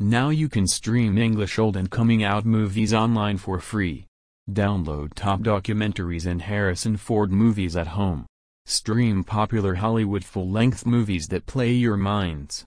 Now you can stream English old and coming out movies online for free. Download top documentaries and Harrison Ford movies at home. Stream popular Hollywood full-length movies that play your minds.